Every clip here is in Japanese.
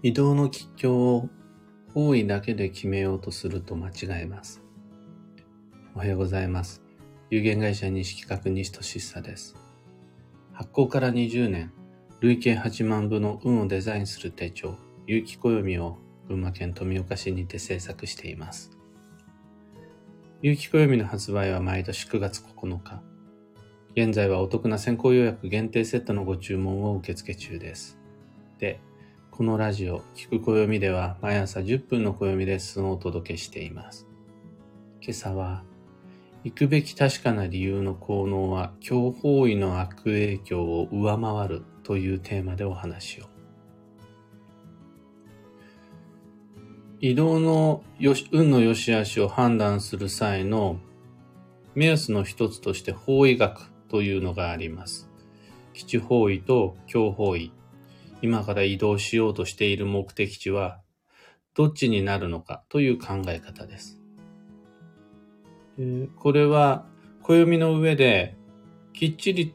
移動の吉凶を方位だけで決めようとすると間違えます。おはようございます。有限会社西企画西俊久です。発行から20年、累計8万部の運をデザインする手帳、有機暦を群馬県富岡市にて制作しています。有機暦の発売は毎年9月9日。現在はお得な先行予約限定セットのご注文を受付中です。で、このラジオ、聞く暦では毎朝10分の暦レッスンをお届けしています。今朝は、行くべき確かな理由の効能は強方位の悪影響を上回るというテーマでお話を。移動のよし運の良し悪しを判断する際の目安の一つとして方位学というのがあります。基地方位と強方位。今から移動しようとしている目的地はどっちになるのかという考え方です。これは暦の上できっちり、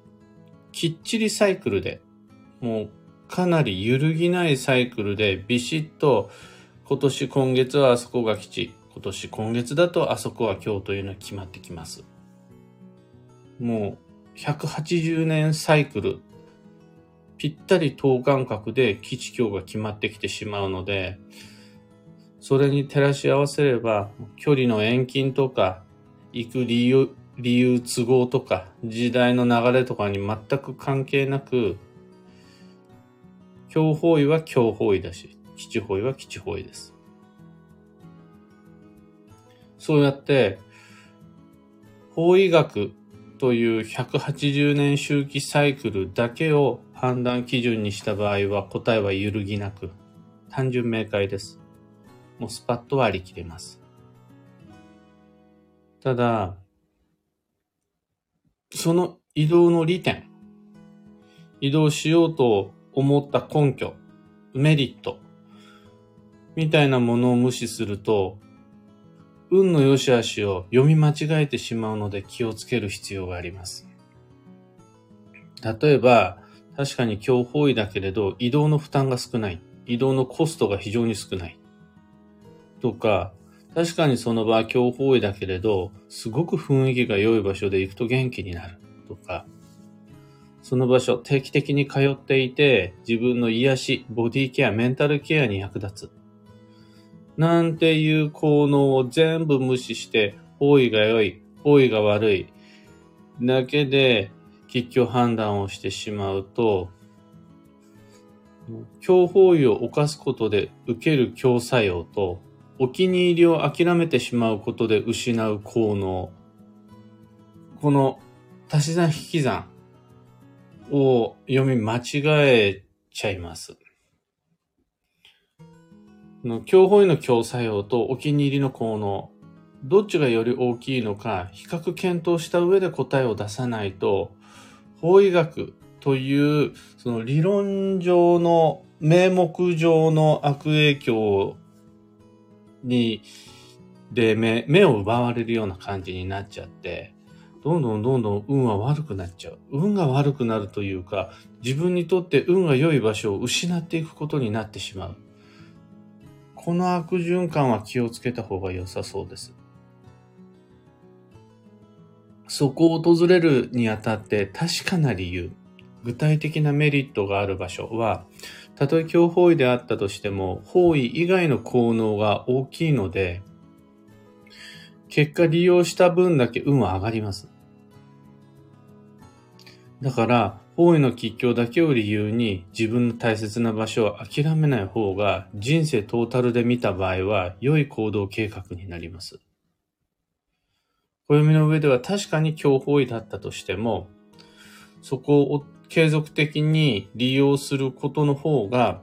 きっちりサイクルで、もうかなり揺るぎないサイクルでビシッと今年今月はあそこが基地、今年今月だとあそこは今日というのは決まってきます。もう180年サイクル、ぴったり等間隔で基地今日が決まってきてしまうので、それに照らし合わせれば、距離の遠近とか、行く理由、理由、都合とか、時代の流れとかに全く関係なく、強方位は強方位だし、基地方位は基地方位です。そうやって、方位学という180年周期サイクルだけを判断基準にした場合は答えは揺るぎなく、単純明快です。もうスパッと割り切れます。ただ、その移動の利点、移動しようと思った根拠、メリット、みたいなものを無視すると、運の良し悪しを読み間違えてしまうので気をつける必要があります。例えば、確かに強方位だけれど、移動の負担が少ない。移動のコストが非常に少ない。とか、確かにその場は強方位だけれど、すごく雰囲気が良い場所で行くと元気になる。とか、その場所定期的に通っていて、自分の癒し、ボディケア、メンタルケアに役立つ。なんていう効能を全部無視して、方位が良い、方位が悪い、だけで、吉居判断をしてしまうと、強方位を犯すことで受ける強作用と、お気に入りを諦めてしまうことで失う効能。この足し算引き算を読み間違えちゃいます。の強方位の強作用とお気に入りの効能。どっちがより大きいのか比較検討した上で答えを出さないと、法医学というその理論上の名目上の悪影響に、で目、目を奪われるような感じになっちゃって、どんどんどんどん運は悪くなっちゃう。運が悪くなるというか、自分にとって運が良い場所を失っていくことになってしまう。この悪循環は気をつけた方が良さそうです。そこを訪れるにあたって確かな理由、具体的なメリットがある場所は、たとえ強方位であったとしても、方位以外の効能が大きいので、結果利用した分だけ運は上がります。だから、方位の吉凶だけを理由に自分の大切な場所を諦めない方が人生トータルで見た場合は良い行動計画になります。暦の上では確かに強方位だったとしても、そこを継続的に利用することの方が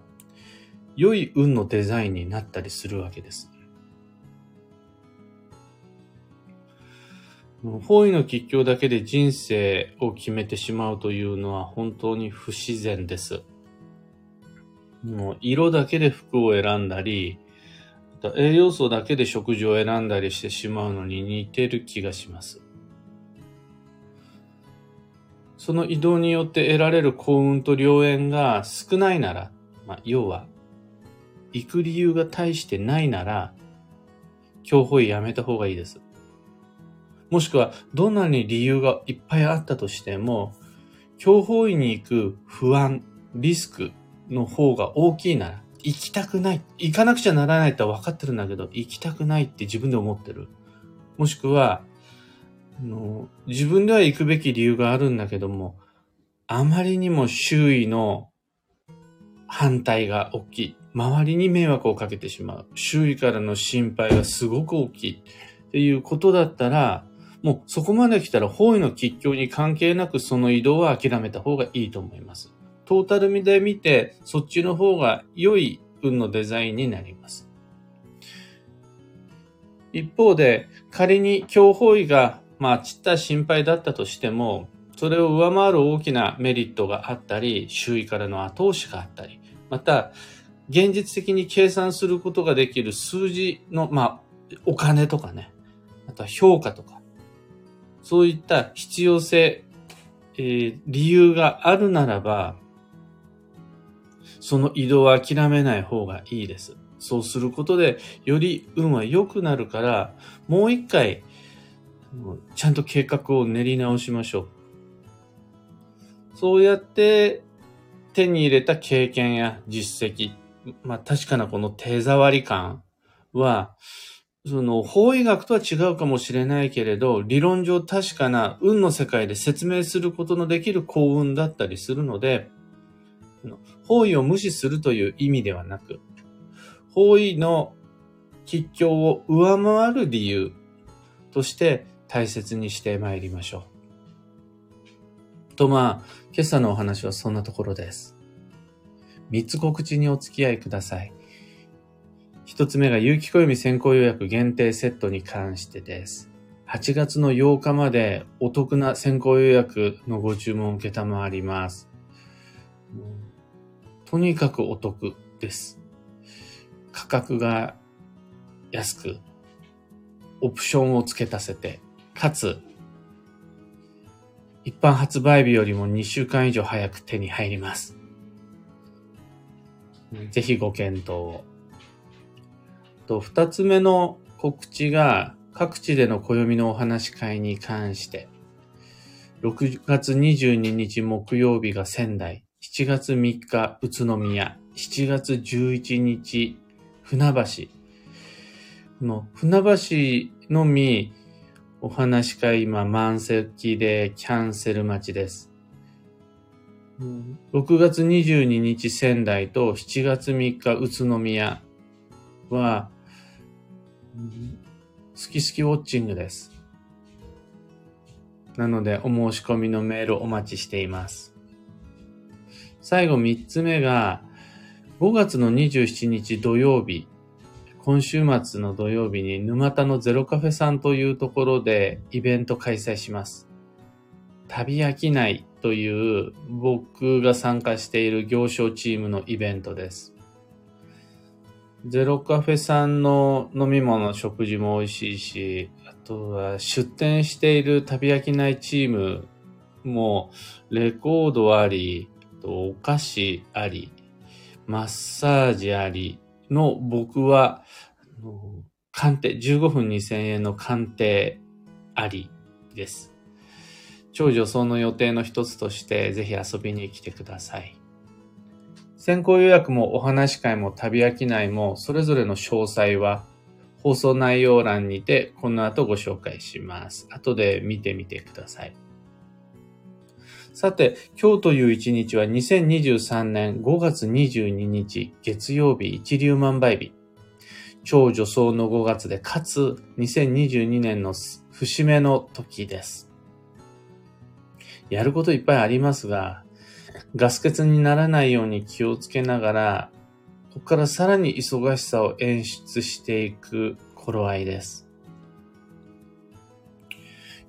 良い運のデザインになったりするわけです。方位の吉凶だけで人生を決めてしまうというのは本当に不自然です。もう色だけで服を選んだり、栄養素だけで食事を選んだりしてしまうのに似てる気がします。その移動によって得られる幸運と良縁が少ないなら、まあ、要は行く理由が大してないなら、教法医やめた方がいいです。もしくは、どんなに理由がいっぱいあったとしても、教法医に行く不安、リスクの方が大きいなら、行きたくない。行かなくちゃならないとは分かってるんだけど、行きたくないって自分で思ってる。もしくは、の自分では行くべき理由があるんだけども、あまりにも周囲の反対が大きい。周りに迷惑をかけてしまう。周囲からの心配がすごく大きい。っていうことだったら、もうそこまで来たら方位の吉凶に関係なくその移動は諦めた方がいいと思います。トータルで見て、そっちの方が良い運のデザインになります。一方で、仮に強方位が、まあ、ちった心配だったとしても、それを上回る大きなメリットがあったり、周囲からの後押しがあったり、また、現実的に計算することができる数字の、まあ、お金とかね、また評価とか、そういった必要性、えー、理由があるならば、その移動は諦めない方がいいです。そうすることで、より運は良くなるから、もう一回、ちゃんと計画を練り直しましょう。そうやって手に入れた経験や実績、まあ確かなこの手触り感は、その法医学とは違うかもしれないけれど、理論上確かな運の世界で説明することのできる幸運だったりするので、方位を無視するという意味ではなく、方位の吉凶を上回る理由として大切にしてまいりましょう。とまあ、今朝のお話はそんなところです。三つ告知にお付き合いください。一つ目が有機暦先行予約限定セットに関してです。8月の8日までお得な先行予約のご注文を受けたまわります。とにかくお得です。価格が安く、オプションを付け足せて、かつ、一般発売日よりも2週間以上早く手に入ります。ぜひご検討を。と、二つ目の告知が、各地での暦のお話し会に関して、6月22日木曜日が仙台、7月3日、宇都宮、7月11日、船橋。この船橋のみ、お話会今満席でキャンセル待ちです。6月22日仙台と7月3日宇都宮は、好き好きウォッチングです。なのでお申し込みのメールお待ちしています。最後3つ目が、5月の27日土曜日、今週末の土曜日に沼田のゼロカフェさんというところでイベント開催します。旅飽きないという僕が参加している行商チームのイベントです。ゼロカフェさんの飲み物、食事も美味しいし、あとは出店している旅飽きないチームもレコードあり、お菓子あり、マッサージありの僕は、鑑定、15分2000円の鑑定ありです。超女装の予定の一つとしてぜひ遊びに来てください。先行予約もお話し会も旅飽きないもそれぞれの詳細は放送内容欄にてこの後ご紹介します。後で見てみてください。さて、今日という一日は2023年5月22日月曜日一粒万倍日。超女装の5月で、かつ2022年の節目の時です。やることいっぱいありますが、ガス欠にならないように気をつけながら、ここからさらに忙しさを演出していく頃合いです。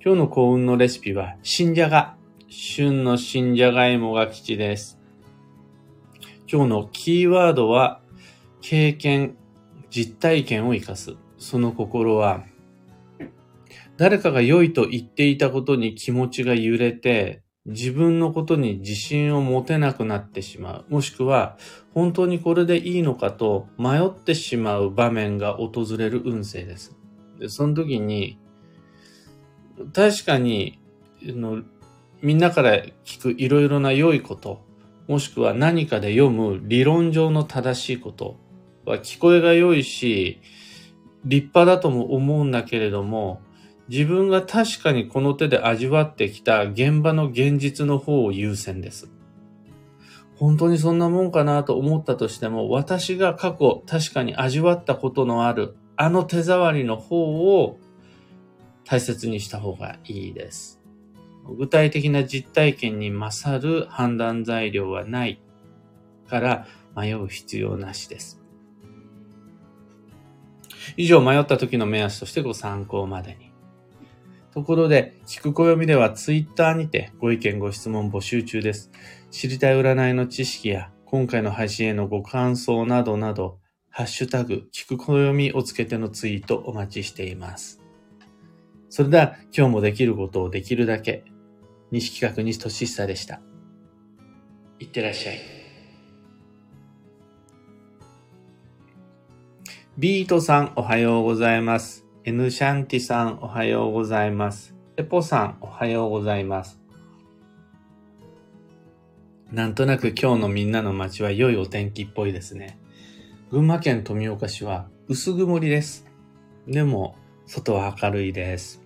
今日の幸運のレシピは、新じゃが。旬の新じゃがいもが吉です。今日のキーワードは、経験、実体験を活かす。その心は、誰かが良いと言っていたことに気持ちが揺れて、自分のことに自信を持てなくなってしまう。もしくは、本当にこれでいいのかと迷ってしまう場面が訪れる運勢です。でその時に、確かに、のみんなから聞くいろいろな良いこと、もしくは何かで読む理論上の正しいことは聞こえが良いし、立派だとも思うんだけれども、自分が確かにこの手で味わってきた現場の現実の方を優先です。本当にそんなもんかなと思ったとしても、私が過去確かに味わったことのあるあの手触りの方を大切にした方がいいです。具体的な実体験に勝る判断材料はないから迷う必要なしです。以上迷った時の目安としてご参考までに。ところで、聞く暦ではツイッターにてご意見ご質問募集中です。知りたい占いの知識や今回の配信へのご感想などなど、ハッシュタグ、聞く暦をつけてのツイートお待ちしています。それでは今日もできることをできるだけ、西企画西俊久でした。いってらっしゃい。ビートさんおはようございます。エヌシャンティさんおはようございます。エポさんおはようございます。なんとなく今日のみんなの街は良いお天気っぽいですね。群馬県富岡市は薄曇りです。でも、外は明るいです。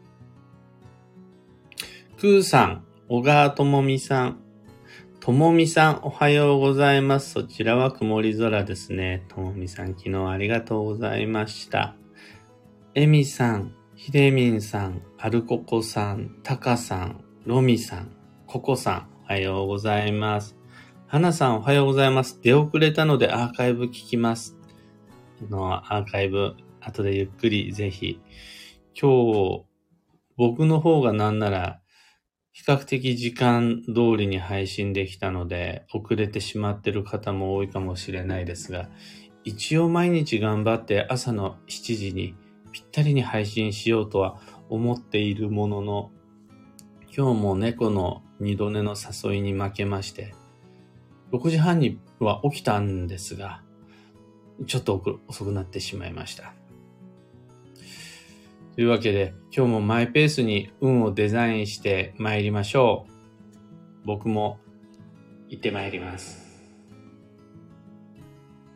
クーさん、小川ともみさん、ともみさん、おはようございます。そちらは曇り空ですね。ともみさん、昨日ありがとうございました。えみさん、ひでみんさん、アルココさん、タカさん、ロミさん、ココさん、おはようございます。はなさん、おはようございます。出遅れたのでアーカイブ聞きます。のアーカイブ、後でゆっくりぜひ。今日、僕の方がなんなら、比較的時間通りに配信できたので、遅れてしまってる方も多いかもしれないですが、一応毎日頑張って朝の7時にぴったりに配信しようとは思っているものの、今日も猫の二度寝の誘いに負けまして、6時半には起きたんですが、ちょっと遅くなってしまいました。というわけで、今日もマイペースに運をデザインして参りましょう。僕も行って参ります。